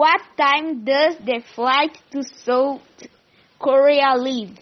What time does the flight to South Korea leave?